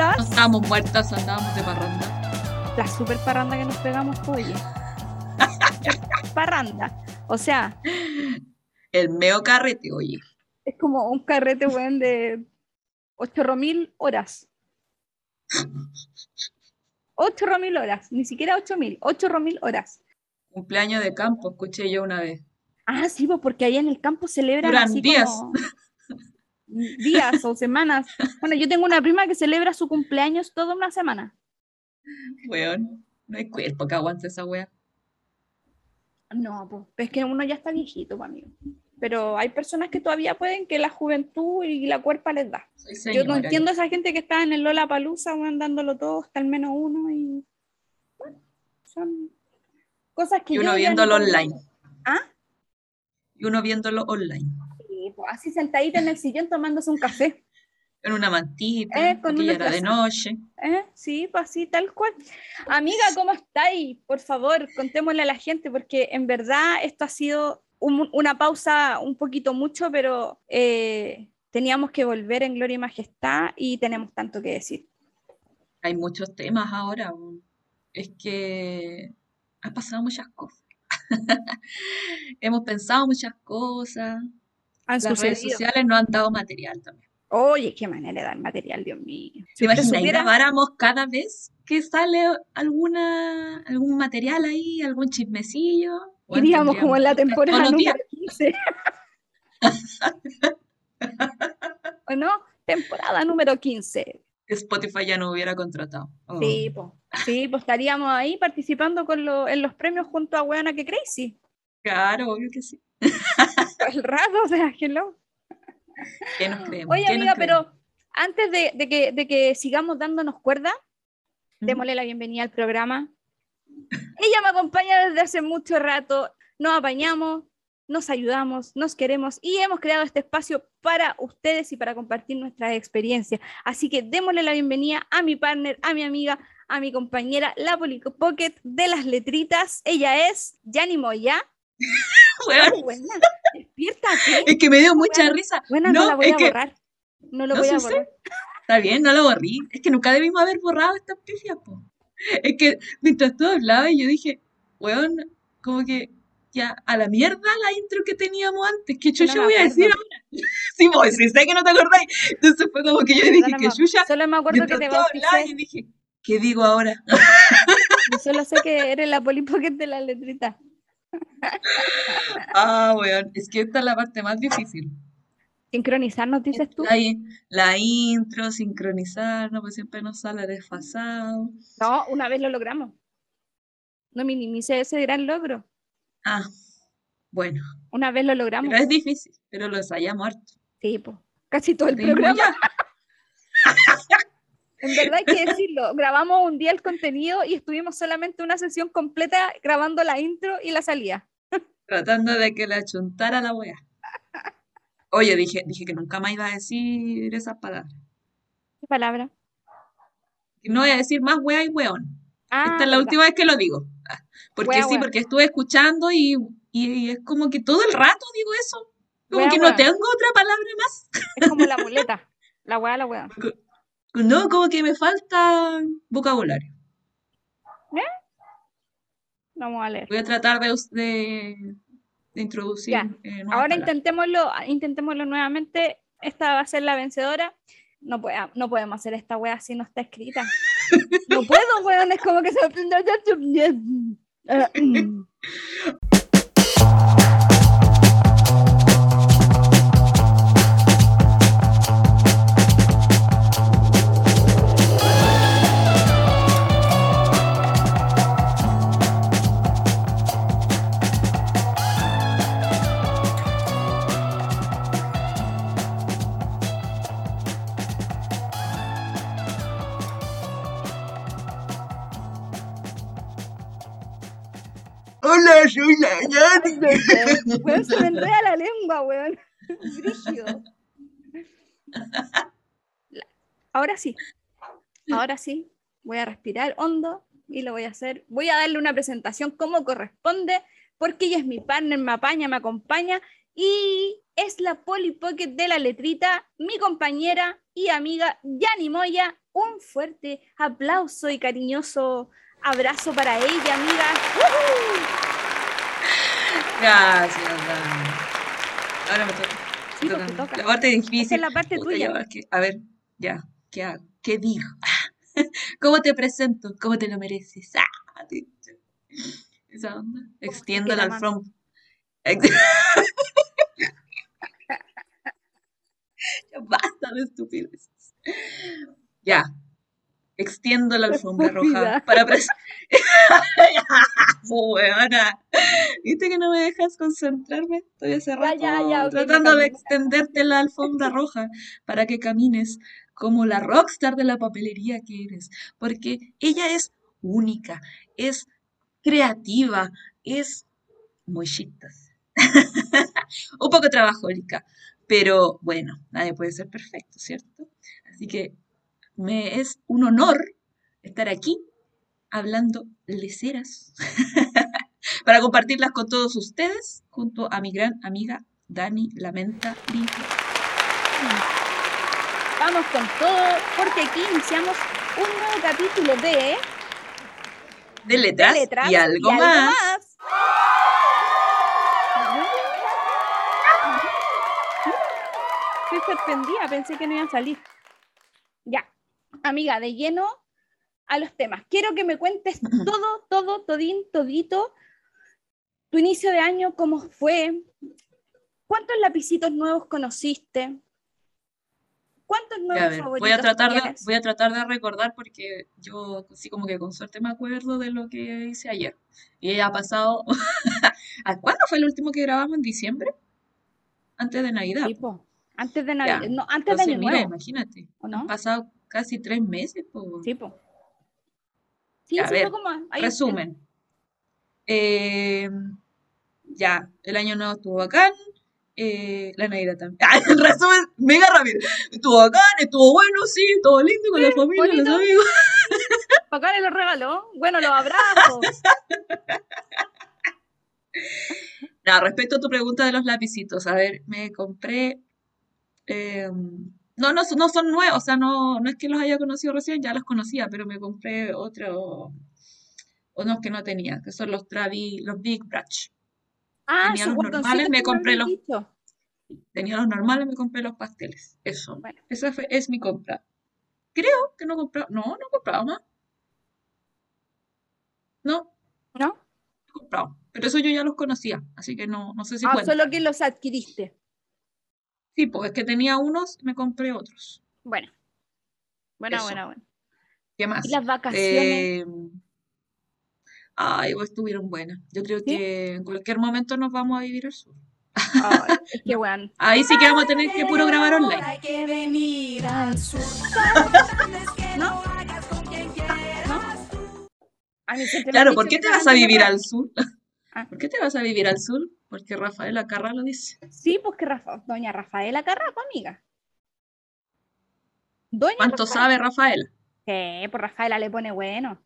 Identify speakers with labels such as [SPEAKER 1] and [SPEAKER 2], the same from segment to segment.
[SPEAKER 1] No
[SPEAKER 2] estábamos muertas, andábamos de parranda.
[SPEAKER 1] La super parranda que nos pegamos, oye. parranda. O sea,
[SPEAKER 2] El meo carrete, oye.
[SPEAKER 1] es como un carrete, weón, de 8 mil horas. 8 mil horas, ni siquiera 8 mil, 8 mil horas.
[SPEAKER 2] Cumpleaños de campo, escuché yo una vez.
[SPEAKER 1] Ah, sí, pues porque ahí en el campo celebran
[SPEAKER 2] Duran
[SPEAKER 1] así
[SPEAKER 2] días.
[SPEAKER 1] como días o semanas. Bueno, yo tengo una prima que celebra su cumpleaños toda una semana.
[SPEAKER 2] Weón, no hay cuerpo que aguante esa wea.
[SPEAKER 1] No, pues es que uno ya está viejito, pues, amigo. Pero hay personas que todavía pueden que la juventud y la cuerpa les da. Yo no entiendo a esa gente que está en el Lola Palusa, dándolo todo hasta el menos uno y bueno, son cosas que
[SPEAKER 2] Y uno viéndolo
[SPEAKER 1] no-
[SPEAKER 2] online.
[SPEAKER 1] ¿Ah?
[SPEAKER 2] Y uno viéndolo online.
[SPEAKER 1] Sí, así sentadita en el sillón tomándose un café.
[SPEAKER 2] En una mantita,
[SPEAKER 1] Eh, con una
[SPEAKER 2] era de noche.
[SPEAKER 1] ¿Eh? Sí, pues así, tal cual. Amiga, ¿cómo estáis? Por favor, contémosle a la gente, porque en verdad esto ha sido un- una pausa un poquito mucho, pero eh, teníamos que volver en gloria y majestad y tenemos tanto que decir.
[SPEAKER 2] Hay muchos temas ahora. Es que han pasado muchas cosas. Hemos pensado muchas cosas.
[SPEAKER 1] Han
[SPEAKER 2] Las redes sociales nos han dado material también.
[SPEAKER 1] Oye, qué manera de dar material, Dios mío.
[SPEAKER 2] ¿Te
[SPEAKER 1] Si
[SPEAKER 2] imaginas? grabáramos cada vez que sale alguna, algún material ahí, algún chismecillo.
[SPEAKER 1] Iríamos como en la temporada número 15. ¿O no? Temporada número 15.
[SPEAKER 2] Spotify ya no hubiera contratado. Oh.
[SPEAKER 1] Sí, pues. Sí, estaríamos ahí participando con lo- en los premios junto a Weona que Crazy.
[SPEAKER 2] Claro, obvio que sí.
[SPEAKER 1] El rato, o sea, hello.
[SPEAKER 2] ¿Qué nos creemos?
[SPEAKER 1] Oye,
[SPEAKER 2] ¿Qué nos
[SPEAKER 1] amiga,
[SPEAKER 2] creemos?
[SPEAKER 1] pero antes de, de que, de que sigamos dándonos cuerda, démosle la bienvenida al programa. Ella me acompaña desde hace mucho rato, nos apañamos, nos ayudamos, nos queremos y hemos creado este espacio para ustedes y para compartir nuestras experiencias. Así que démosle la bienvenida a mi partner, a mi amiga, a mi compañera, la Poli Pocket de las letritas. Ella es Yani Moya.
[SPEAKER 2] Weón,
[SPEAKER 1] Ay, buena, despiértate.
[SPEAKER 2] es que me dio mucha risa.
[SPEAKER 1] Buena, no,
[SPEAKER 2] No,
[SPEAKER 1] la voy
[SPEAKER 2] es
[SPEAKER 1] a
[SPEAKER 2] que-
[SPEAKER 1] borrar. No lo
[SPEAKER 2] No,
[SPEAKER 1] voy a
[SPEAKER 2] sé.
[SPEAKER 1] borrar.
[SPEAKER 2] Está bien, no lo borrí. Es que nunca debimos haber borrado estas pifias, po. Es que mientras tú hablabas, yo dije, weón, como que ya a la mierda la intro que teníamos antes. ¿Qué
[SPEAKER 1] Yo no
[SPEAKER 2] chucha
[SPEAKER 1] me
[SPEAKER 2] voy a decir ahora? Sí, pues, sí, sé que no te acordáis. Entonces fue como que yo dije, que chucha.
[SPEAKER 1] Solo me acuerdo que te
[SPEAKER 2] hablabas, y dije, ¿qué digo ahora?
[SPEAKER 1] Yo solo sé que eres la Poli Pocket de la letrita.
[SPEAKER 2] Ah, weón, es que esta es la parte más difícil.
[SPEAKER 1] Sincronizarnos, dices tú.
[SPEAKER 2] La, la intro, sincronizar, no, pues siempre nos sale desfasado.
[SPEAKER 1] No, una vez lo logramos. No minimice ese gran logro.
[SPEAKER 2] Ah, bueno,
[SPEAKER 1] Una vez lo logramos.
[SPEAKER 2] pero es difícil, pero lo ensayamos harto.
[SPEAKER 1] Sí, po. Casi todo el programa.
[SPEAKER 2] "Ya".
[SPEAKER 1] En verdad hay que decirlo. Grabamos un día el contenido y estuvimos solamente una sesión completa grabando la intro y la salida.
[SPEAKER 2] tratando de que le achuntara la wea. Oye, dije, dije que nunca más iba a decir esas palabras.
[SPEAKER 1] ¿Qué palabra?
[SPEAKER 2] No voy a decir más wea y weón.
[SPEAKER 1] Ah,
[SPEAKER 2] Esta es la
[SPEAKER 1] verdad.
[SPEAKER 2] última vez que lo digo. Ah, Porque
[SPEAKER 1] Wea,
[SPEAKER 2] sí,
[SPEAKER 1] wea.
[SPEAKER 2] porque estuve escuchando y, y es como que todo el rato digo eso. Como
[SPEAKER 1] Wea,
[SPEAKER 2] que
[SPEAKER 1] wea.
[SPEAKER 2] no tengo otra palabra más.
[SPEAKER 1] Es como la muleta. La weá, la weá.
[SPEAKER 2] No, como que me falta vocabulario.
[SPEAKER 1] Vamos a leer.
[SPEAKER 2] Voy a tratar de, us- de, de introducir
[SPEAKER 1] Ya.
[SPEAKER 2] eh,
[SPEAKER 1] Ahora
[SPEAKER 2] palabras.
[SPEAKER 1] intentémoslo, intentémoslo nuevamente. Esta va a ser la vencedora. No, puede- no podemos hacer esta wea si no está escrita. No puedo, weón. Es como que se me
[SPEAKER 2] Hola,
[SPEAKER 1] Weón, se me enreda la lengua, weón. Brígido. Ahora sí. Ahora sí. Voy a respirar hondo y lo voy a hacer. Voy a darle una presentación como corresponde, porque ella es mi partner, me apaña, me acompaña y es la Polly Pocket de la letrita, mi compañera y amiga Yani Moya. Un fuerte aplauso y cariñoso abrazo para ella, amiga.
[SPEAKER 2] Gracias, Dani. Ahora me toca.
[SPEAKER 1] Sí.
[SPEAKER 2] La parte difícil.
[SPEAKER 1] Esa es la parte tuya.
[SPEAKER 2] a ver, ya, ¿qué hago? ¿Qué digo? ¿Cómo te presento? ¿Cómo te lo mereces? Ah, Esa onda. Extiendo la alfombra. Ya basta de estupideces. Ya. Extiendo la alfombra roja para. ¿Viste que no me dejas concentrarme? Estoy hace rato
[SPEAKER 1] ya, ya, ok, me
[SPEAKER 2] tratando de extenderte la alfombra roja para que camines como la rockstar de la papelería que eres. Porque ella es única, es creativa, es muy chistosa. Un poco trabajólica, pero bueno, nadie puede ser perfecto, ¿cierto? Así que me es un honor estar aquí hablando leceras para compartirlas con todos ustedes junto a mi gran amiga Dani Lamenta Limpia.
[SPEAKER 1] Vamos con todo, porque aquí iniciamos un nuevo capítulo de
[SPEAKER 2] De letras,
[SPEAKER 1] letras
[SPEAKER 2] y algo más.
[SPEAKER 1] Estoy sorprendida, pensé que no iba a salir. Ya, amiga, de lleno a los temas. Quiero que me cuentes todo, todo, todín, todito, tu inicio de año, cómo fue, cuántos lapicitos nuevos conociste, cuántos
[SPEAKER 2] Ya,
[SPEAKER 1] nuevos
[SPEAKER 2] a ver,
[SPEAKER 1] favoritos
[SPEAKER 2] voy a tratar de, voy a tratar de recordar porque yo así como que con suerte me acuerdo de lo que hice ayer. Y ha pasado. ¿A cuándo fue el último que grabamos? ¿En diciembre? Antes de Navidad.
[SPEAKER 1] Tipo, antes de
[SPEAKER 2] Ya,
[SPEAKER 1] Navidad, no, antes de Año
[SPEAKER 2] mira,
[SPEAKER 1] Nuevo,
[SPEAKER 2] imagínate.
[SPEAKER 1] ¿o
[SPEAKER 2] Han
[SPEAKER 1] no?
[SPEAKER 2] pasado casi tres meses. po.
[SPEAKER 1] Sí, po. Sí,
[SPEAKER 2] a
[SPEAKER 1] sí,
[SPEAKER 2] ver,
[SPEAKER 1] como ahí-
[SPEAKER 2] Resumen. Eh, ya, el año nuevo estuvo bacán. eh, la Navidad también. Ah, en resumen, mega rápido. Estuvo bacán, estuvo bueno, sí, todo lindo con la familia, los
[SPEAKER 1] bonito.
[SPEAKER 2] amigos.
[SPEAKER 1] Bacán los regaló. Bueno, los abrazos.
[SPEAKER 2] Nada, respecto a tu pregunta de los lapicitos, a ver, me compré. eh, no, no, son- no son nuevos, o sea, no, no es que los haya conocido recién, ya los conocía, pero me compré otro, unos que no tenía, que son los Travi, los Big Brush.
[SPEAKER 1] Ah,
[SPEAKER 2] Tenía los normales, me compré los-
[SPEAKER 1] dicho.
[SPEAKER 2] Tenía los normales, me compré los pasteles. Eso.
[SPEAKER 1] Bueno.
[SPEAKER 2] Esa fue, es mi compra. Creo que no he comprado. No, no he comprado más. No,
[SPEAKER 1] ¿No?
[SPEAKER 2] no he comprado. Pero eso yo ya los conocía, así que no, no sé si
[SPEAKER 1] Ah,
[SPEAKER 2] cuenta.
[SPEAKER 1] solo que los adquiriste.
[SPEAKER 2] Sí, pues es que tenía unos, me compré otros.
[SPEAKER 1] Bueno. Bueno,
[SPEAKER 2] Eso.
[SPEAKER 1] bueno, bueno.
[SPEAKER 2] ¿Qué más?
[SPEAKER 1] Y las vacaciones.
[SPEAKER 2] Eh, ay, pues estuvieron buenas. Yo creo
[SPEAKER 1] ¿Sí?
[SPEAKER 2] que en cualquier momento nos vamos a vivir al sur.
[SPEAKER 1] Ay, que bueno.
[SPEAKER 2] Ahí sí que vamos a tener que puro grabar online.
[SPEAKER 3] Hay que venir al sur.
[SPEAKER 1] ¿No? ¿No? A mí siempre me han
[SPEAKER 2] Claro,
[SPEAKER 1] dicho
[SPEAKER 2] ¿por qué te vas a vivir al sur?
[SPEAKER 1] Ah.
[SPEAKER 2] ¿Por qué te vas a vivir al sur? Porque Rafaela Carra lo dice.
[SPEAKER 1] Sí, pues que Rafa, doña Rafaela Carraco, amiga. Doña
[SPEAKER 2] ¿Cuánto
[SPEAKER 1] Rafaela.
[SPEAKER 2] sabe Rafaela?
[SPEAKER 1] Sí, pues Rafaela le pone bueno.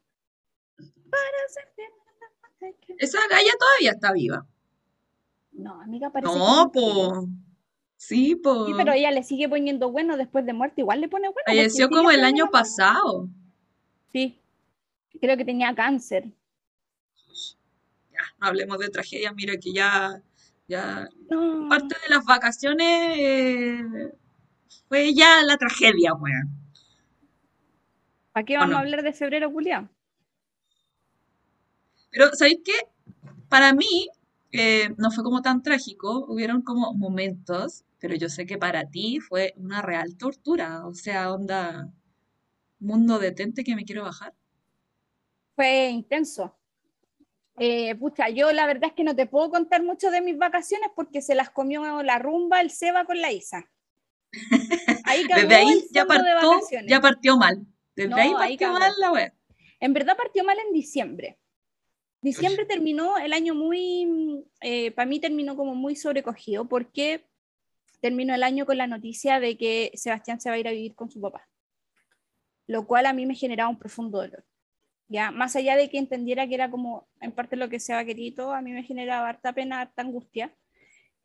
[SPEAKER 2] Esa galla todavía está viva.
[SPEAKER 1] No, amiga, parece que
[SPEAKER 2] No,
[SPEAKER 1] es mentira.
[SPEAKER 2] po. Sí, po.
[SPEAKER 1] Sí, pero ella le sigue poniendo bueno después de muerte, igual le pone bueno.
[SPEAKER 2] Falleció como el año pasado.
[SPEAKER 1] Sí, creo que tenía cáncer.
[SPEAKER 2] Hablemos de tragedia. Mira que ya, ya
[SPEAKER 1] No,
[SPEAKER 2] parte de las vacaciones eh, fue ya la tragedia, weón.
[SPEAKER 1] ¿para qué
[SPEAKER 2] ¿o
[SPEAKER 1] vamos
[SPEAKER 2] no?
[SPEAKER 1] a hablar de febrero, Julián?
[SPEAKER 2] Pero, ¿sabéis qué? Para mí eh, no fue como tan trágico, hubieron como momentos, pero yo sé que para ti fue una real tortura, o sea, onda, mundo detente que me quiero bajar.
[SPEAKER 1] Fue intenso. Eh, pucha, yo la verdad es que no te puedo contar mucho de mis vacaciones porque se las comió la rumba, el Seba con la Isa. Ahí
[SPEAKER 2] Desde ahí ya partió,
[SPEAKER 1] vacaciones.
[SPEAKER 2] ya partió mal. Desde
[SPEAKER 1] No,
[SPEAKER 2] ahí partió mal la wea.
[SPEAKER 1] En verdad partió mal en diciembre. Diciembre terminó el año muy, para mí terminó como muy sobrecogido porque terminó el año con la noticia de que Sebastián se va a ir a vivir con su papá, lo cual a mí me generaba un profundo dolor. Ya, más allá de que entendiera que era como en parte lo que Seba quería y todo, a mí me generaba harta pena, harta angustia.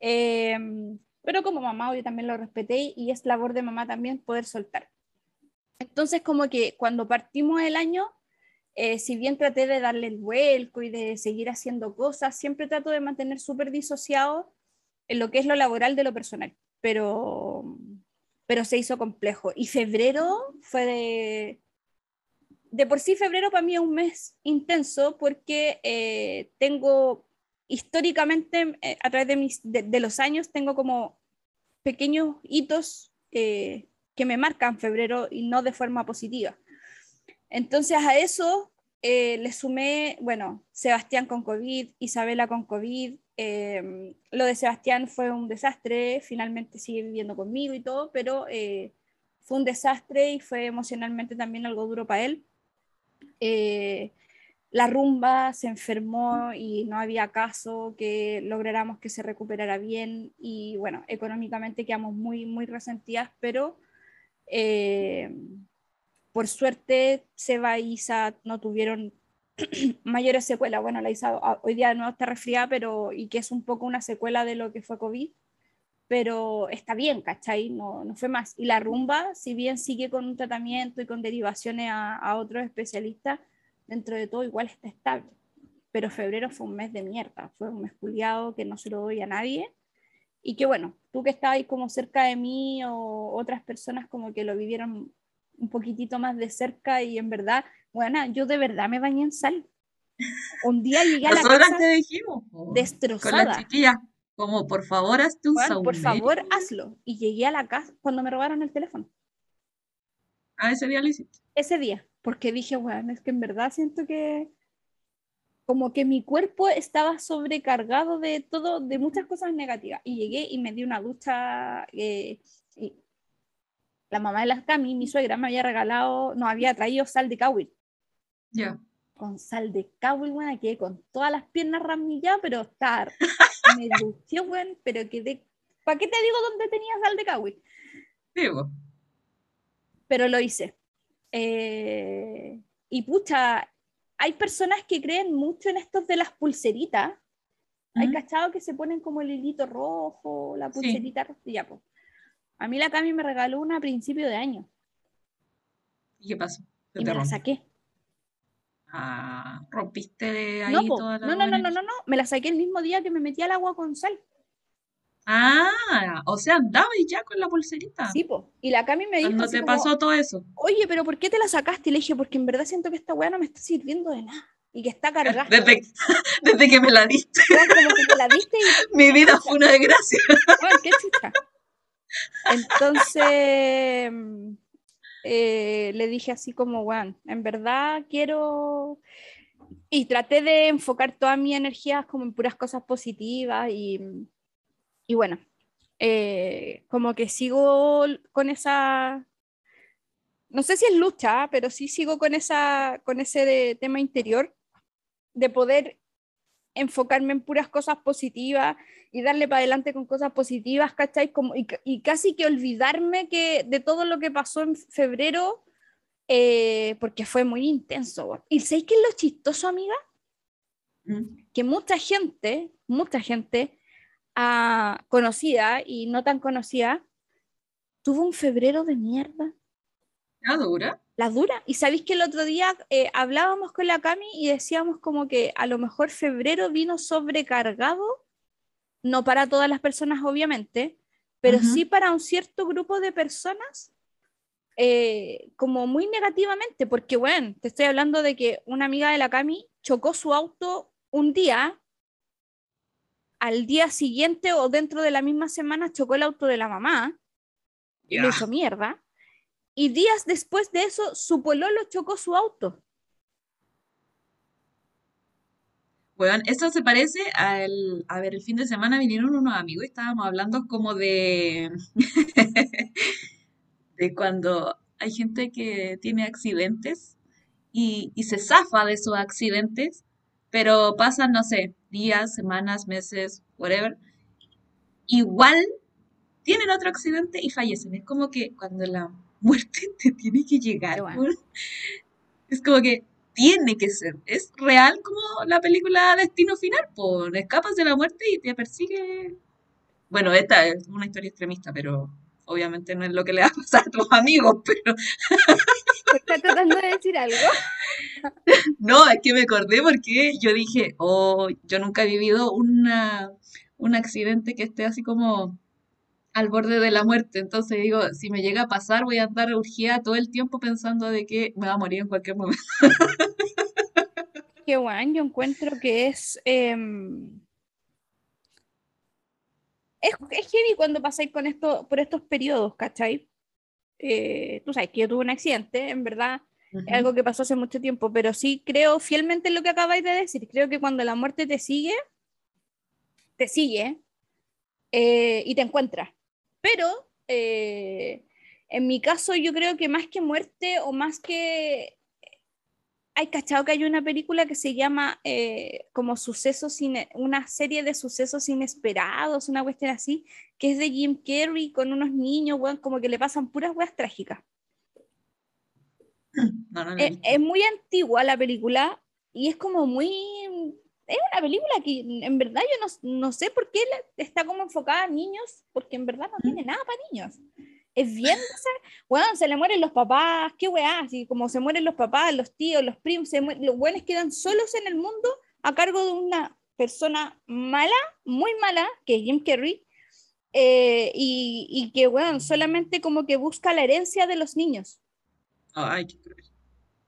[SPEAKER 1] Em, pero como mamá yo también lo respeté y es labor de mamá también poder soltar. Entonces como que cuando partimos el año, eh, si bien traté de darle el vuelco y de seguir haciendo cosas, siempre trato de mantener súper disociado en lo que es lo laboral de lo personal, pero, pero se hizo complejo. Y febrero fue de... De por sí febrero para mí es un mes intenso porque eh, tengo históricamente, eh, a través de, los años, tengo como pequeños hitos eh, que me marcan febrero y no de forma positiva. Entonces a eso le sumé, bueno, Sebastián con COVID, Isabela con COVID. Em, lo de Sebastián fue un desastre, finalmente sigue viviendo conmigo y todo, pero fue un desastre y fue emocionalmente también algo duro para él la rumba se enfermó y no había caso que lográramos que se recuperara bien y bueno, económicamente quedamos muy, muy resentidas, pero eh, por suerte Seba y Isa no tuvieron mayores secuelas. Bueno, la Isa hoy día no está resfriada, pero y que es un poco una secuela de lo que fue COVID, pero está bien, ¿cachai? No, no fue más. Y la rumba, si bien sigue con un tratamiento y con derivaciones a, a otros especialistas, dentro de todo igual está estable. Pero febrero fue un mes de mierda, fue un mes culiado que no se lo doy a nadie. Y que bueno, tú que estabas ahí como cerca de mí o otras personas como que lo vivieron un poquitito más de cerca y en verdad, bueno, yo de verdad me bañé en sal. Un día llegué a la casa
[SPEAKER 2] te dijimos,
[SPEAKER 1] destrozada.
[SPEAKER 2] Con como por favor hazte un
[SPEAKER 1] bueno, Por favor hazlo. Y llegué a la casa cuando me robaron el teléfono.
[SPEAKER 2] Ah, ese día lo hiciste.
[SPEAKER 1] Ese día porque dije, bueno, es que en verdad siento que como que mi cuerpo estaba sobrecargado de todo, de muchas cosas negativas. Y llegué y me di una ducha. Eh, y la mamá de las Cami, mi suegra, me había regalado, no había traído sal de Kawil.
[SPEAKER 2] Ya.
[SPEAKER 1] Con sal de Kawil, bueno, quedé con todas las piernas ramilladas, pero estar, me duché, bueno, pero quedé. ¿Para qué te digo dónde tenía sal de Kawil?
[SPEAKER 2] Digo.
[SPEAKER 1] Pero lo hice. Eh, y pucha, hay personas que creen mucho en estos de las pulseritas. Hay cachados que se ponen como el hilito rojo, la pulserita roja. pues. A mí la Cami me regaló una a principio de año.
[SPEAKER 2] ¿Y qué pasó?
[SPEAKER 1] Y me la saqué.
[SPEAKER 2] Ah, rompiste ahí
[SPEAKER 1] no,
[SPEAKER 2] toda la
[SPEAKER 1] no, no, no, no, no, no, me la saqué el mismo día que me metí al agua con sal.
[SPEAKER 2] Ah, o sea, andabas ya con la pulserita.
[SPEAKER 1] Sí, po. Y la Cami me dijo.
[SPEAKER 2] Cuando te pasó todo eso.
[SPEAKER 1] Oye, pero ¿por qué te la sacaste? Y le dije, porque en verdad siento que esta weá no me está sirviendo de nada. Y que está cargada.
[SPEAKER 2] Desde, desde que me la diste.
[SPEAKER 1] como que me la diste y...
[SPEAKER 2] Mi vida fue una desgracia.
[SPEAKER 1] Bueno, qué chucha. Entonces. Eh, le dije así como, bueno, en verdad quiero. Y traté de enfocar toda mi energía como en puras cosas positivas y y bueno, eh, como que sigo con esa, no sé si es lucha, pero sí sigo con, esa, con ese tema interior de poder enfocarme en puras cosas positivas y darle para adelante con cosas positivas, ¿cachai? Como, y, casi que olvidarme que de todo lo que pasó en febrero, eh, porque fue muy intenso. ¿Y sabéis qué es lo chistoso, amiga? Mm. Que mucha gente, mucha gente conocida y no tan conocida, tuvo un febrero de mierda.
[SPEAKER 2] ¿La dura?
[SPEAKER 1] La dura. Y sabéis que el otro día eh, hablábamos con la Cami y decíamos como que a lo mejor febrero vino sobrecargado, no para todas las personas obviamente, pero sí para un cierto grupo de personas, eh, como muy negativamente, porque bueno, te estoy hablando de que una amiga de la Cami chocó su auto un día al día siguiente o dentro de la misma semana chocó el auto de la mamá, y le hizo mierda, y días después de eso su pololo chocó su auto.
[SPEAKER 2] Bueno, esto se parece al, a ver, el fin de semana vinieron unos amigos y estábamos hablando como de, de cuando hay gente que tiene accidentes y, y se zafa de esos accidentes pero pasan, no sé, días, semanas, meses, whatever, igual tienen otro accidente y fallecen. Es como que cuando la muerte te tiene que llegar, es como que tiene que ser. Es real como la película Destino Final, pues escapas de la muerte y te persigue Bueno, esta es una historia extremista, pero obviamente no es lo que le va a pasar a tus amigos, pero
[SPEAKER 1] ¿Estás tratando de decir algo?
[SPEAKER 2] no, es que me acordé porque yo dije, oh, yo nunca he vivido una, un accidente que esté así como al borde de la muerte. Entonces digo, si me llega a pasar, voy a andar urgida todo el tiempo pensando de que me va a morir en cualquier momento.
[SPEAKER 1] Qué bueno, yo encuentro que es... em, es, es heavy cuando pasáis con esto, por estos periodos, ¿cachai? Eh, tú sabes que yo tuve un accidente, en verdad, es algo que pasó hace mucho tiempo, pero sí creo fielmente en lo que acabáis de decir. Creo que cuando la muerte te sigue, te sigue eh, y te encuentra. Pero eh, en mi caso, yo creo que más que muerte o más que. Hay cachado que hay una película que se llama eh, como sucesos, una serie de sucesos inesperados, una cuestión así, que es de Jim Carrey con unos niños, como que le pasan puras weas trágicas.
[SPEAKER 2] No, no la he
[SPEAKER 1] Es,
[SPEAKER 2] visto.
[SPEAKER 1] es muy antigua la película y es como muy... Es una película que en verdad yo no, no sé por qué la- está como enfocada a niños, porque en verdad no tiene nada para niños. Es bien, o sea, bueno, se le mueren los papás, qué weá, así como se mueren los papás, los tíos, los primos, se los buenos quedan solos en el mundo a cargo de una persona mala, muy mala, que es Jim Carrey, eh, y, y que, bueno, solamente como que busca la herencia de los niños.
[SPEAKER 2] Ay, qué.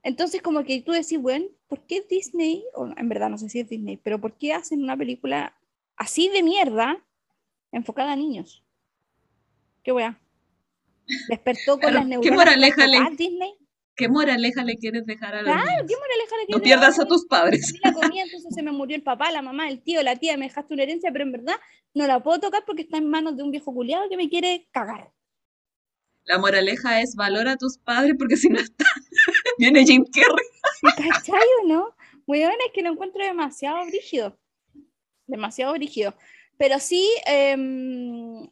[SPEAKER 1] Entonces, como que tú decís, bueno, ¿por qué Disney, o en verdad no sé si es Disney, pero ¿por qué hacen una película así de mierda enfocada a niños? ¿Qué weá? Despertó con
[SPEAKER 2] Claro,
[SPEAKER 1] las
[SPEAKER 2] ¿qué
[SPEAKER 1] neuronas
[SPEAKER 2] moraleja le-
[SPEAKER 1] trastocadas, Disney.
[SPEAKER 2] ¿Qué moraleja le quieres dejar a los
[SPEAKER 1] Claro,
[SPEAKER 2] niños?
[SPEAKER 1] ¿qué moraleja le
[SPEAKER 2] No
[SPEAKER 1] quieres
[SPEAKER 2] pierdas
[SPEAKER 1] dar?
[SPEAKER 2] a tus padres.
[SPEAKER 1] La comida, entonces se me murió el papá, la mamá, el tío, la tía, me dejaste una herencia, pero en verdad no la puedo tocar porque está en manos de un viejo culiado que me quiere cagar.
[SPEAKER 2] La moraleja es valora a tus padres porque si no están, viene Jim Carrey.
[SPEAKER 1] ¿Cachai o no? Weón, es que lo encuentro demasiado brígido. Demasiado brígido. Pero sí, em,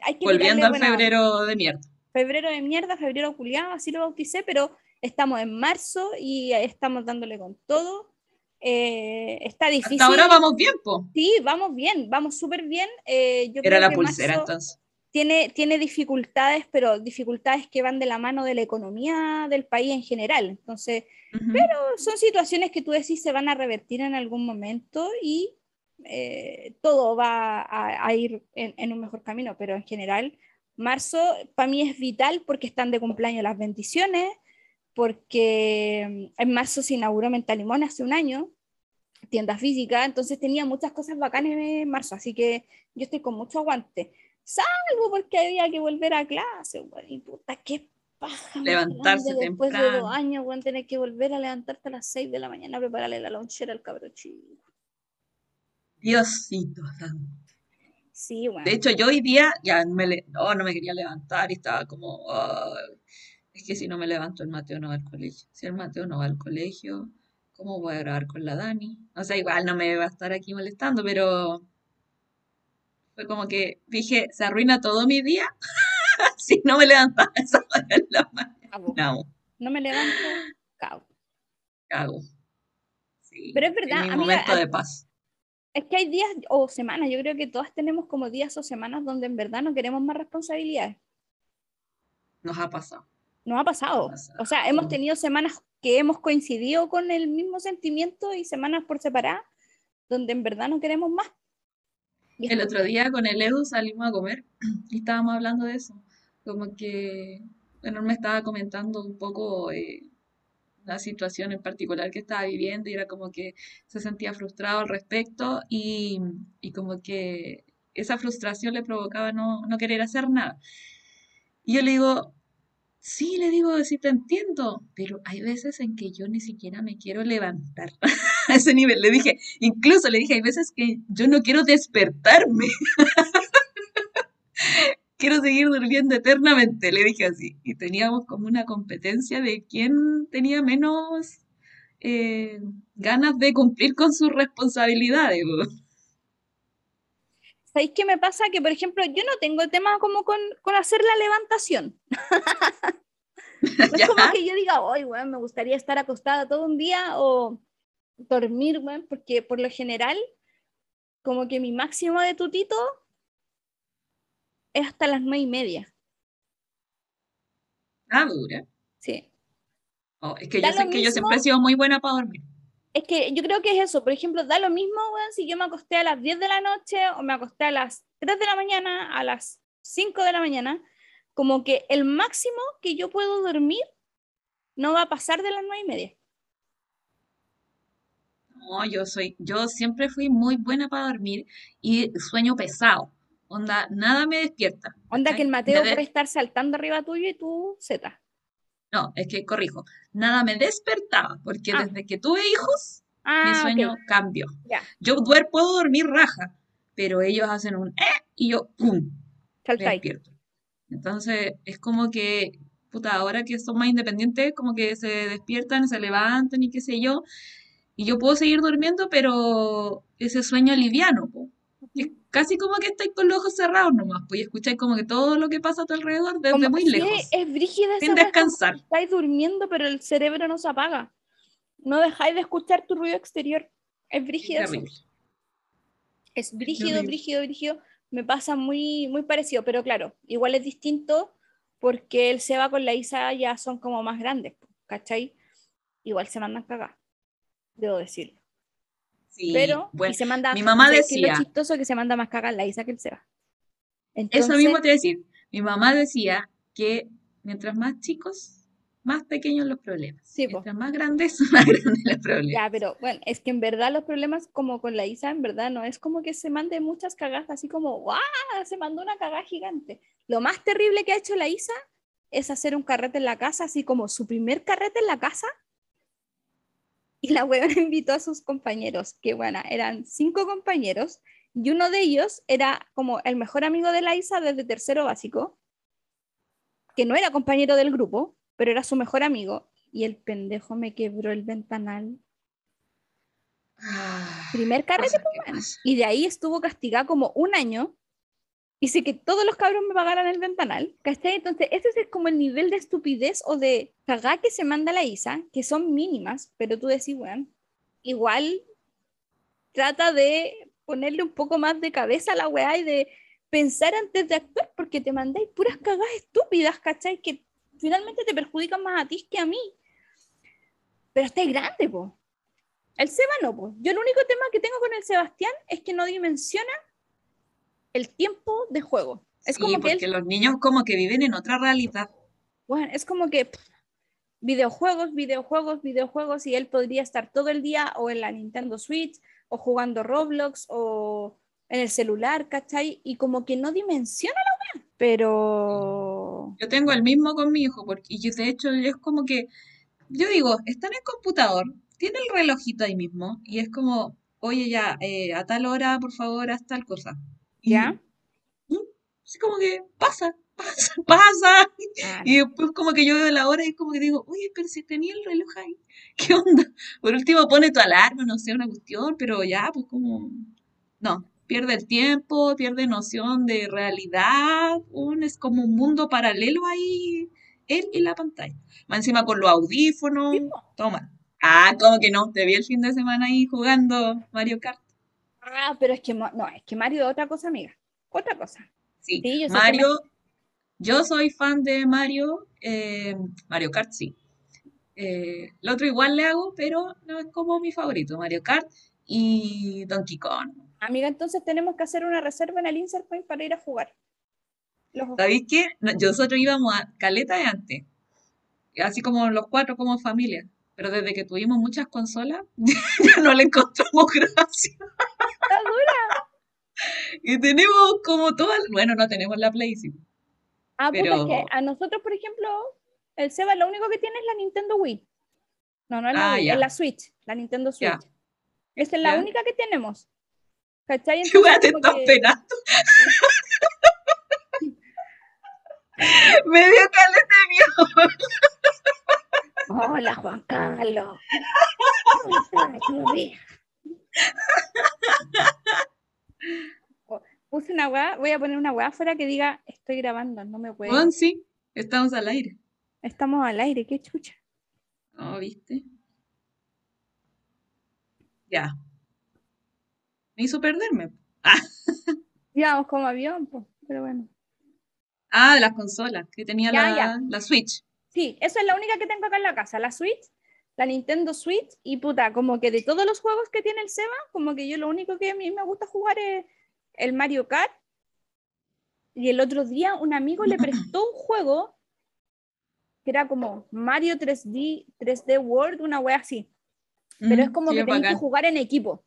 [SPEAKER 1] hay que
[SPEAKER 2] Volviendo al
[SPEAKER 1] buena
[SPEAKER 2] febrero de mierda.
[SPEAKER 1] Febrero de mierda, febrero culiado, así lo bauticé, pero estamos en marzo y estamos dándole con todo. Eh, está difícil.
[SPEAKER 2] Hasta ahora vamos bien, po.
[SPEAKER 1] Sí, vamos bien, vamos súper bien. Eh, yo
[SPEAKER 2] Era
[SPEAKER 1] creo
[SPEAKER 2] la
[SPEAKER 1] que
[SPEAKER 2] pulsera
[SPEAKER 1] marzo
[SPEAKER 2] entonces.
[SPEAKER 1] Tiene, tiene dificultades, pero dificultades que van de la mano de la economía del país en general. Entonces,
[SPEAKER 2] Ujú.
[SPEAKER 1] son situaciones que tú decís se van a revertir en algún momento y eh, todo va a, a ir en, en un mejor camino, pero en general, marzo para mí es vital porque están de cumpleaños las bendiciones, porque en marzo se inauguró Mentalimón hace un año, tienda física, entonces tenía muchas cosas bacanas en marzo, así que yo estoy con mucho aguante. Salvo porque había que volver a clase, weón, y puta, qué paja.
[SPEAKER 2] Levantarse
[SPEAKER 1] grande Después de dos años, weón, tener que volver a levantarte a las 6 de la mañana a prepararle la lonchera al cabro chico.
[SPEAKER 2] Diosito santo.
[SPEAKER 1] Sí, weón.
[SPEAKER 2] De hecho, yo hoy día ya me le- no, no me quería levantar y estaba como, "Ay, es que si no me levanto el Mateo no va al colegio. Si el Mateo no va al colegio, ¿cómo voy a grabar con la Dani? O sea, igual no me va a estar aquí molestando, pero fue como que dije, se arruina todo mi día si no me levantaba esa hora en la
[SPEAKER 1] Cago.
[SPEAKER 2] mañana.
[SPEAKER 1] No me levanto, cago.
[SPEAKER 2] Cago. Sí,
[SPEAKER 1] Pero es verdad,
[SPEAKER 2] mi
[SPEAKER 1] amiga,
[SPEAKER 2] momento
[SPEAKER 1] a-
[SPEAKER 2] de paz.
[SPEAKER 1] Es que hay días o semanas, yo creo que todas tenemos como días o semanas donde en verdad no queremos más responsabilidades.
[SPEAKER 2] Nos ha pasado.
[SPEAKER 1] Nos ha pasado.
[SPEAKER 2] pasado.
[SPEAKER 1] O sea, hemos tenido semanas que hemos coincidido con el mismo sentimiento y semanas por separado donde en verdad no queremos más.
[SPEAKER 2] El otro día con el Edu salimos a comer y estábamos hablando de eso. Como que, bueno, me estaba comentando un poco eh, la situación en particular que estaba viviendo y era como que se sentía frustrado al respecto y, y como que esa frustración le provocaba no, no querer hacer nada. Y yo le digo, sí, le digo, sí te entiendo, pero hay veces en que yo ni siquiera me quiero levantar a ese nivel. Le dije, incluso le dije, hay veces que yo no quiero despertarme. Quiero seguir durmiendo eternamente, le dije así. Y teníamos como una competencia de quién tenía menos eh, ganas de cumplir con sus responsabilidades. po.
[SPEAKER 1] ¿Sabéis qué me pasa? Que, por ejemplo, yo no tengo tema como con, con hacer la levantación. No es como que yo diga, hoy, weón, me gustaría estar acostada todo un día o dormir, weón, porque por lo general, como que mi máximo de tutito es hasta las nueve y media.
[SPEAKER 2] Ah, dura.
[SPEAKER 1] Sí.
[SPEAKER 2] Oh, es que
[SPEAKER 1] Da
[SPEAKER 2] yo sé que yo siempre he sido muy buena para dormir.
[SPEAKER 1] Es que yo creo que es eso. Por ejemplo, da lo mismo, weón, si yo me acosté a las 10 de la noche o me acosté a las 3 de la mañana, a las 5 de la mañana. Como que el máximo que yo puedo dormir no va a pasar de las nueve y media.
[SPEAKER 2] No, yo soy, yo siempre fui muy buena para dormir y sueño pesado. Onda, nada me despierta.
[SPEAKER 1] Onda que el Mateo
[SPEAKER 2] Me de-
[SPEAKER 1] puede estar saltando arriba tuyo y tú Z.
[SPEAKER 2] No, es que corrijo, nada me despertaba, porque
[SPEAKER 1] Ah.
[SPEAKER 2] desde que tuve hijos, mi
[SPEAKER 1] Ah, ok,
[SPEAKER 2] sueño cambió. Yo duer- puedo dormir raja, pero ellos hacen un eh y yo pum, me despierto. Entonces, es como que, puta, ahora que son más independientes, como que se despiertan, se levantan y qué sé yo, y yo puedo seguir durmiendo, pero ese sueño liviano, po. Es casi como que estáis con los ojos cerrados nomás, pues, y escucháis como que todo lo que pasa a tu alrededor desde
[SPEAKER 1] Como-
[SPEAKER 2] muy
[SPEAKER 1] sí,
[SPEAKER 2] lejos,
[SPEAKER 1] es brígida esa
[SPEAKER 2] sin
[SPEAKER 1] es
[SPEAKER 2] descansar.
[SPEAKER 1] Estáis durmiendo, pero el cerebro no se apaga. No dejáis de escuchar tu ruido exterior. Es
[SPEAKER 2] Es
[SPEAKER 1] eso.
[SPEAKER 2] terrible.
[SPEAKER 1] Es brígido, brígido, brígido. Me pasa muy, muy parecido, pero claro, igual es distinto porque el Seba con la Isa ya son como más grandes, ¿cachai? Igual se mandan cagar, debo decirlo.
[SPEAKER 2] Sí,
[SPEAKER 1] Pero,
[SPEAKER 2] bueno,
[SPEAKER 1] y se manda,
[SPEAKER 2] mi mamá
[SPEAKER 1] ¿sabes qué es lo
[SPEAKER 2] decía-
[SPEAKER 1] chistoso que se manda más cagar la Isa que el Seba.
[SPEAKER 2] Eso
[SPEAKER 1] Entonces,
[SPEAKER 2] mismo te iba a decir. Mi mamá decía que mientras más chicos, más pequeños los problemas.
[SPEAKER 1] Sí, po.
[SPEAKER 2] mientras más grandes, más grandes los problemas.
[SPEAKER 1] Ya, pero bueno, es que en verdad los problemas como con la Isa, en verdad no es como que se mande muchas cagadas, así como, ¡guau! Se mandó una cagada gigante. Lo más terrible que ha hecho la Isa es hacer un carrete en la casa, así como su primer carrete en la casa. Y la huevona invitó a sus compañeros, que bueno, eran cinco compañeros, y uno de ellos era como el mejor amigo de la Isa desde tercero básico, que no era compañero del grupo, pero era su mejor amigo, y el pendejo me quebró el ventanal
[SPEAKER 2] Ah,
[SPEAKER 1] primer carrete, pues. Y de ahí estuvo castigada como un año. Hice que todos los cabros me pagaran el ventanal. ¿Cachai? Entonces, ese es como el nivel de estupidez o de cagá que se manda la Isa, que son mínimas, pero tú decís, weón, igual trata de ponerle un poco más de cabeza a la weá y de pensar antes de actuar, porque te mandáis puras cagadas estúpidas, ¿cachai? Que finalmente te perjudican más a ti que a mí. Pero estáis grande, po. El Seba no, po. Yo el único tema que tengo con el Sebastián es que no dimensiona el tiempo de juego. Es
[SPEAKER 2] Sí,
[SPEAKER 1] como que
[SPEAKER 2] porque
[SPEAKER 1] él,
[SPEAKER 2] los niños como que viven en otra realidad.
[SPEAKER 1] bueno, es como que pff, videojuegos, videojuegos, videojuegos, y él podría estar todo el día o en la Nintendo Switch, o jugando Roblox, o en el celular, ¿cachai? Y como que no dimensiona la weá. Pero.
[SPEAKER 2] Yo tengo el mismo con mi hijo, porque, y yo, de hecho es como que, yo digo, está en el computador, tiene el relojito ahí mismo, y es como, oye ya, eh, a tal hora, por favor, haz tal cosa. Y
[SPEAKER 1] ¿Ya?
[SPEAKER 2] así como que pasa, pasa, pasa. Y después como que yo veo la hora y como que digo, oye, pero si tenía el reloj ahí, ¿qué onda? Por último pone tu alarma, no sé, una cuestión, pero ya, pues como, no, pierde el tiempo, pierde noción de realidad, un, es como un mundo paralelo ahí, él y la pantalla. Más encima con los audífonos, toma. Ah, como que no, te vi el fin de semana ahí jugando Mario Kart.
[SPEAKER 1] Ah, pero es que no, es que Mario es otra cosa, amiga. Otra cosa.
[SPEAKER 2] Sí,
[SPEAKER 1] Sí, yo
[SPEAKER 2] Mario, yo soy fan de Mario, eh, Mario Kart, sí. Eh, el otro igual le hago, pero no es como mi favorito, Mario Kart y Donkey Kong.
[SPEAKER 1] Amiga, entonces tenemos que hacer una reserva en el Insert Point para ir a jugar. Los
[SPEAKER 2] ¿Sabéis qué? No, nosotros íbamos a Caleta de antes, así como los cuatro como familia, pero desde que tuvimos muchas consolas, ya no le encontramos gracia. Y tenemos como todas, bueno, no tenemos la Play, sí.
[SPEAKER 1] Ah, puta, es que
[SPEAKER 2] Pero-
[SPEAKER 1] a nosotros, por ejemplo, el Seba lo único que tiene es la Nintendo Wii. No, no es la
[SPEAKER 2] Ah,
[SPEAKER 1] Wii,
[SPEAKER 2] ya.
[SPEAKER 1] es la Switch, la Nintendo Switch. Esa es la única que tenemos. ¿Cachai?
[SPEAKER 2] ¿Qué weá te estás
[SPEAKER 1] que-?
[SPEAKER 2] Me dio caleta de miedo.
[SPEAKER 1] Hola, Juan Carlos. Puse una weá, voy a poner una weá afuera que diga estoy grabando, no me puedo.
[SPEAKER 2] Juan, sí, estamos al aire.
[SPEAKER 1] Estamos al aire, qué chucha.
[SPEAKER 2] Oh, ¿viste? Ya. Me hizo perderme.
[SPEAKER 1] Íbamos como avión, pues, pero bueno.
[SPEAKER 2] Ah, de las consolas, que tenía
[SPEAKER 1] Ya,
[SPEAKER 2] la,
[SPEAKER 1] ya.
[SPEAKER 2] la Switch.
[SPEAKER 1] Sí, esa es la única que tengo acá en la casa, la Switch, la Nintendo Switch, y puta, como que de todos los juegos que tiene el Seba, como que yo lo único que a mí me gusta jugar es el Mario Kart. Y el otro día un amigo le prestó un juego que era como Mario 3D, 3D World, una wea así. Pero es
[SPEAKER 2] Mm,
[SPEAKER 1] como
[SPEAKER 2] sí,
[SPEAKER 1] que
[SPEAKER 2] es
[SPEAKER 1] tenéis que jugar en equipo.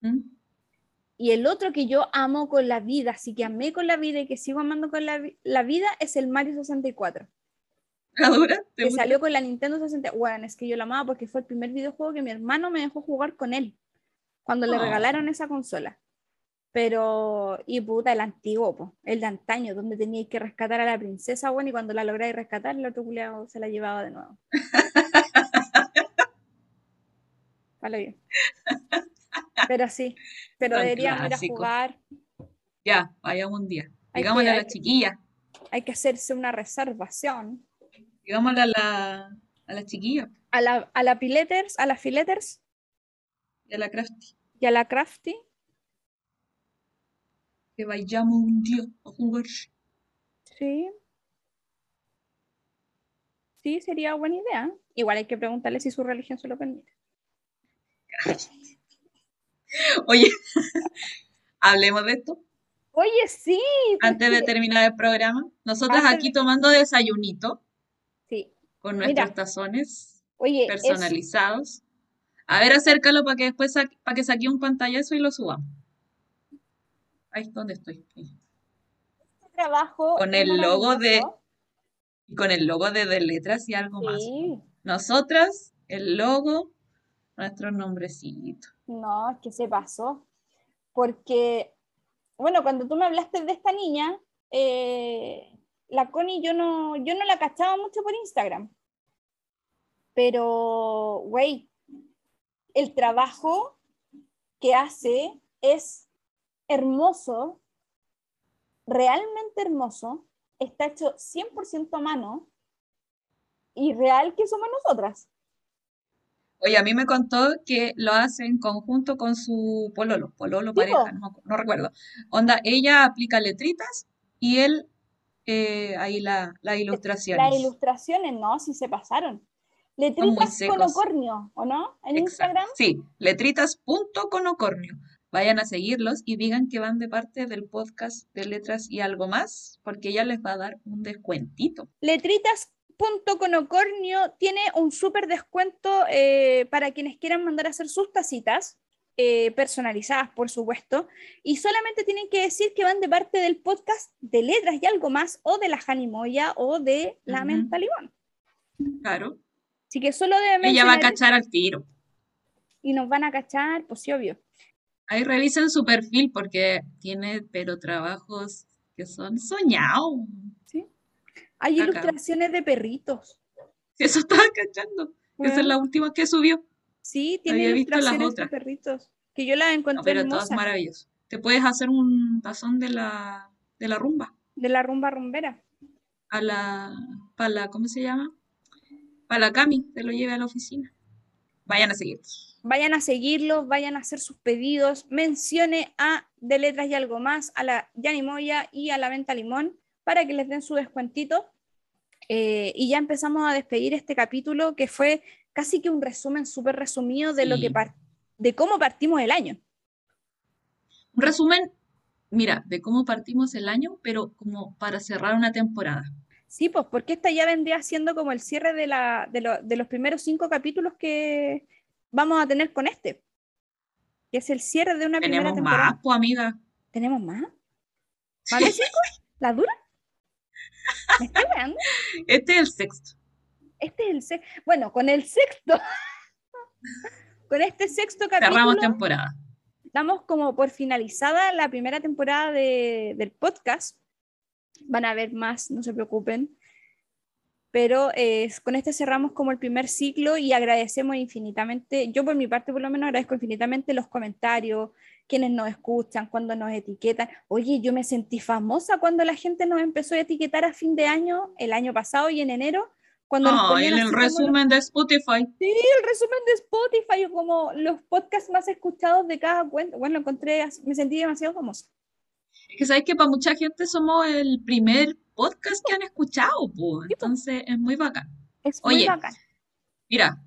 [SPEAKER 2] Mm.
[SPEAKER 1] Y el otro que yo amo con la vida, así que amé con la vida y que sigo amando con la, la vida, es el Mario 64.
[SPEAKER 2] ¿Te
[SPEAKER 1] que
[SPEAKER 2] gusta?
[SPEAKER 1] salió con la Nintendo 60. Bueno, es que yo la amaba porque fue el primer videojuego que mi hermano me dejó jugar con él cuando le
[SPEAKER 2] Oh.
[SPEAKER 1] regalaron esa consola. Pero, y puta, el antiguo, po, el de antaño, donde teníais que rescatar a la princesa, bueno, y cuando la lográis rescatar, el otro culiao se la llevaba de nuevo. Vale bien. Pero sí, pero
[SPEAKER 2] Son
[SPEAKER 1] deberíamos ir a jugar.
[SPEAKER 2] Ya, vayamos un día. Digámosle a la chiquilla.
[SPEAKER 1] Hay que hacerse una reservación.
[SPEAKER 2] Digámosle a la, a la chiquilla
[SPEAKER 1] A la, a la Pileters, a la Fileters
[SPEAKER 2] y a la Crafty.
[SPEAKER 1] y a la Crafty.
[SPEAKER 2] Que vayamos un día a jugar.
[SPEAKER 1] Sí. Sí, sería buena idea. Igual hay que preguntarle si su religión se lo permite.
[SPEAKER 2] Oye, hablemos de esto
[SPEAKER 1] Oye, sí.
[SPEAKER 2] antes de terminar el programa. Nosotras
[SPEAKER 1] Antes
[SPEAKER 2] aquí tomando desayunito. Con nuestros
[SPEAKER 1] Mira.
[SPEAKER 2] tazones
[SPEAKER 1] Oye, es-
[SPEAKER 2] personalizados. A ver, acércalo para que después para que saque un pantallazo y lo subamos. Ahí es donde estoy. ahí.
[SPEAKER 1] este trabajo.
[SPEAKER 2] Con el logo de- con el logo de, de letras y algo más. Nosotras, el logo, nuestro nombrecito.
[SPEAKER 1] No, es que se pasó. Porque, bueno, cuando tú me hablaste de esta niña, eh, la Connie yo no, yo no la cachaba mucho por Instagram. Pero, güey, el trabajo que hace es hermoso, realmente hermoso, está hecho 100% a mano y real que somos nosotras.
[SPEAKER 2] Oye, a mí me contó que lo hace en conjunto con su pololo, pololo, pareja, no, no recuerdo. Onda, ella aplica letritas y él eh, ahí la, las ilustraciones.
[SPEAKER 1] Las ilustraciones, no, si se pasaron. Letritas
[SPEAKER 2] secos.
[SPEAKER 1] conocornio, ¿o no? En
[SPEAKER 2] Exacto.
[SPEAKER 1] Instagram.
[SPEAKER 2] Sí, letritas.conocornio. Vayan a seguirlos y digan que van de parte del podcast de letras y algo más, porque ella les va a dar un descuentito.
[SPEAKER 1] Letritas.conocornio tiene un súper descuento eh, para quienes quieran mandar a hacer sus tacitas. Eh, personalizadas, por supuesto, y solamente tienen que decir que van de parte del podcast de letras y algo más, o de la Janimoya o de la. Menta Limón.
[SPEAKER 2] Claro.
[SPEAKER 1] Así que solo deben
[SPEAKER 2] Ella va a cachar al tiro.
[SPEAKER 1] y nos van a cachar, pues sí, obvio.
[SPEAKER 2] Ahí revisen su perfil porque tiene, pero trabajos que son soñados.
[SPEAKER 1] ¿sí? Hay ilustraciones de perritos.
[SPEAKER 2] Eso estaba cachando. Esa es la última que subió.
[SPEAKER 1] Sí, tiene
[SPEAKER 2] visto las otras.
[SPEAKER 1] perritos. Que yo las
[SPEAKER 2] No,
[SPEAKER 1] encontré
[SPEAKER 2] pero todo es
[SPEAKER 1] hermosas.
[SPEAKER 2] maravilloso. Te puedes hacer un tazón de la, de la rumba.
[SPEAKER 1] De la rumba rumbera.
[SPEAKER 2] A la, para la, ¿cómo se llama? Para la Cami, te lo lleve a la oficina. Vayan a seguir.
[SPEAKER 1] Vayan a seguirlos, vayan a hacer sus pedidos. Mencione a De Letras y Algo Más, a la Yani Moya y a la Venta Limón para que les den su descuentito. Eh, y ya empezamos a despedir este capítulo que fue casi que un resumen súper resumido de lo que de cómo partimos el año.
[SPEAKER 2] Un resumen, mira, de cómo partimos el año, pero como para cerrar una temporada.
[SPEAKER 1] Sí, pues porque esta ya vendría siendo como el cierre de, la, de, lo- de los primeros cinco capítulos que vamos a tener con este. Que es el cierre de una primera
[SPEAKER 2] Tenemos
[SPEAKER 1] temporada.
[SPEAKER 2] más, pues amiga.
[SPEAKER 1] ¿Tenemos más? ¿Más de cinco? ¿La dura? ¿Me estoy weando?
[SPEAKER 2] Este es el sexto.
[SPEAKER 1] Este es el sexto. Bueno, con el sexto. con este sexto capítulo.
[SPEAKER 2] Cerramos temporada.
[SPEAKER 1] damos como por finalizada la primera temporada de- del podcast. Van a ver más, no se preocupen. Pero eh, con este cerramos como el primer ciclo y agradecemos infinitamente, yo por mi parte por lo menos agradezco infinitamente los comentarios, quienes nos escuchan, cuando nos etiquetan. Oye, yo me sentí famosa cuando la gente nos empezó a etiquetar a fin de año, el año pasado y en enero, cuando nos
[SPEAKER 2] Ah,
[SPEAKER 1] ponían
[SPEAKER 2] en el
[SPEAKER 1] los-
[SPEAKER 2] resumen de Spotify.
[SPEAKER 1] Sí, el resumen de Spotify, como los podcasts más escuchados de cada cuenta. Bueno, lo encontré, me sentí demasiado famosa.
[SPEAKER 2] Es que sabes que para mucha gente somos el primer podcasts que han escuchado, po. Entonces es muy bacán.
[SPEAKER 1] Es muy
[SPEAKER 2] Oye,
[SPEAKER 1] bacán.
[SPEAKER 2] Mira,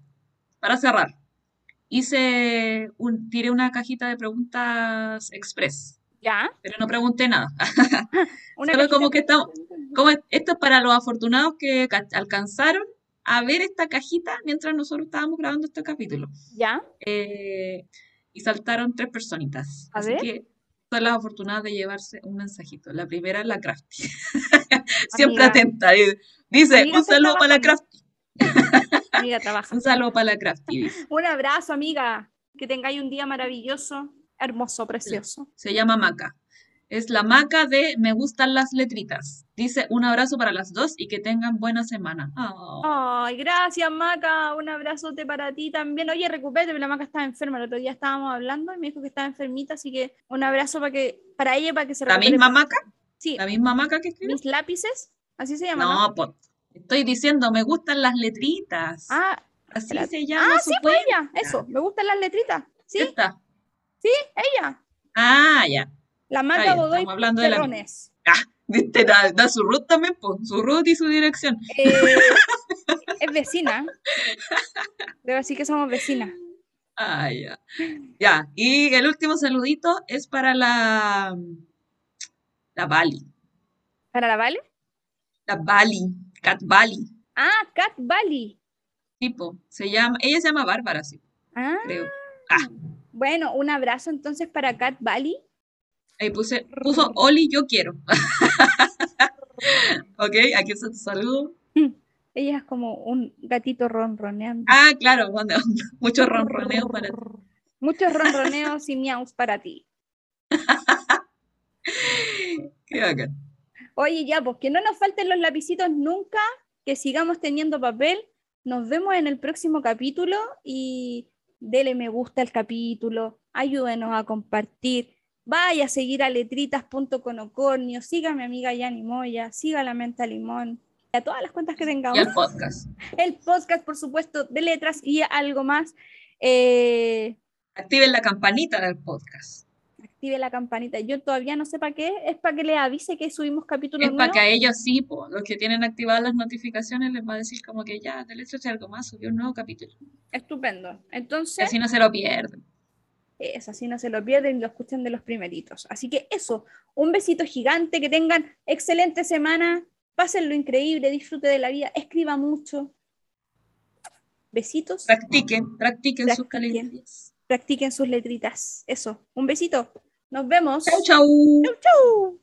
[SPEAKER 2] para cerrar, hice un, tiré una cajita de preguntas express,
[SPEAKER 1] ¿Ya?
[SPEAKER 2] pero no pregunté nada. Solo como que estamos, como esto es para los afortunados que ca- alcanzaron a ver esta cajita mientras nosotros estábamos grabando este capítulo.
[SPEAKER 1] ¿Ya?
[SPEAKER 2] Eh, y saltaron tres personitas.
[SPEAKER 1] A
[SPEAKER 2] Así
[SPEAKER 1] ver.
[SPEAKER 2] que son las afortunadas de llevarse un mensajito. La primera es la Crafty. Siempre atenta. di- Dice,
[SPEAKER 1] Amiga,
[SPEAKER 2] un saludo para la. Crafty.
[SPEAKER 1] Amiga, trabaja.
[SPEAKER 2] Un saludo para la Crafty. dice.
[SPEAKER 1] Un abrazo, amiga. Que tengáis un día maravilloso, hermoso, precioso.
[SPEAKER 2] Se llama Maca. Es la Maca de Me gustan las letritas. Dice un abrazo para las dos y que tengan buena semana. Oh.
[SPEAKER 1] Ay, gracias, Maca. Un abrazote para ti también. Oye, recupérate, la Maca estaba enferma. El otro día estábamos hablando y me dijo que estaba enfermita, así que un abrazo para que para ella para que se
[SPEAKER 2] ¿La
[SPEAKER 1] recupere.
[SPEAKER 2] misma Maca?
[SPEAKER 1] Sí,
[SPEAKER 2] ¿La misma Maca que escribe?
[SPEAKER 1] mis lápices, así se llama, ¿no?
[SPEAKER 2] No, pues estoy diciendo, me gustan las letritas.
[SPEAKER 1] Ah,
[SPEAKER 2] Así
[SPEAKER 1] espérate.
[SPEAKER 2] se llama
[SPEAKER 1] ah,
[SPEAKER 2] su
[SPEAKER 1] sí, pues ella. Eso, me gustan las letritas. Sí,
[SPEAKER 2] Esta.
[SPEAKER 1] ella.
[SPEAKER 2] Ah, ya.
[SPEAKER 1] La Maca
[SPEAKER 2] bien,
[SPEAKER 1] Godoy
[SPEAKER 2] hablando de la
[SPEAKER 1] Terrones.
[SPEAKER 2] Ah, viste, da, da su root también, pues, su root y su dirección.
[SPEAKER 1] Eh, es vecina. Debo decir que somos vecinas.
[SPEAKER 2] Ah, ya. Ya, y el último saludito es para la, la Bali.
[SPEAKER 1] ¿Para la Vale?
[SPEAKER 2] La Bali, Cat Bali.
[SPEAKER 1] Ah, Cat Valley.
[SPEAKER 2] Tipo, se llama, ella se llama Bárbara, sí,
[SPEAKER 1] Ah,
[SPEAKER 2] creo. Ah,
[SPEAKER 1] bueno, un abrazo entonces para Cat Valley.
[SPEAKER 2] Ahí puse, puso Oli, yo quiero. ok, aquí está tu saludo.
[SPEAKER 1] Ella es como un gatito ronroneando.
[SPEAKER 2] Ah, claro, bueno, mucho ronroneo para ti.
[SPEAKER 1] Muchos ronroneos y miaus para ti.
[SPEAKER 2] Qué bacán.
[SPEAKER 1] Oye, ya, pues que no nos falten los lapicitos nunca, que sigamos teniendo papel. Nos vemos en el próximo capítulo y dele me gusta al capítulo, ayúdenos a compartir. Vaya a seguir a letritas.conocornio, siga a mi amiga Yani Moya, siga a la Menta Limón, y a todas las cuentas que
[SPEAKER 2] Y
[SPEAKER 1] tengamos.
[SPEAKER 2] el podcast.
[SPEAKER 1] El podcast, por supuesto, de letras y algo más. Eh,
[SPEAKER 2] Activen la campanita del podcast.
[SPEAKER 1] active la campanita. Yo todavía no sé para qué, es para que les avise que subimos capítulos
[SPEAKER 2] Es para
[SPEAKER 1] nuevos.
[SPEAKER 2] que a ellos sí, po, los que tienen activadas las notificaciones, les va a decir como que ya, del hecho algo más, subió un nuevo capítulo.
[SPEAKER 1] Estupendo.
[SPEAKER 2] Y
[SPEAKER 1] Entonces,
[SPEAKER 2] así no se lo pierden.
[SPEAKER 1] Es así, no se lo pierden y lo escuchan de los primeritos. Así que eso, un besito gigante, que tengan excelente semana, pásenlo increíble, disfrute de la vida, escriba mucho. Besitos,
[SPEAKER 2] Practiquen, practiquen sus caligrafías.
[SPEAKER 1] practiquen sus letritas. Eso, un besito. Nos vemos.
[SPEAKER 2] Chau, chau.
[SPEAKER 1] Chau, chau.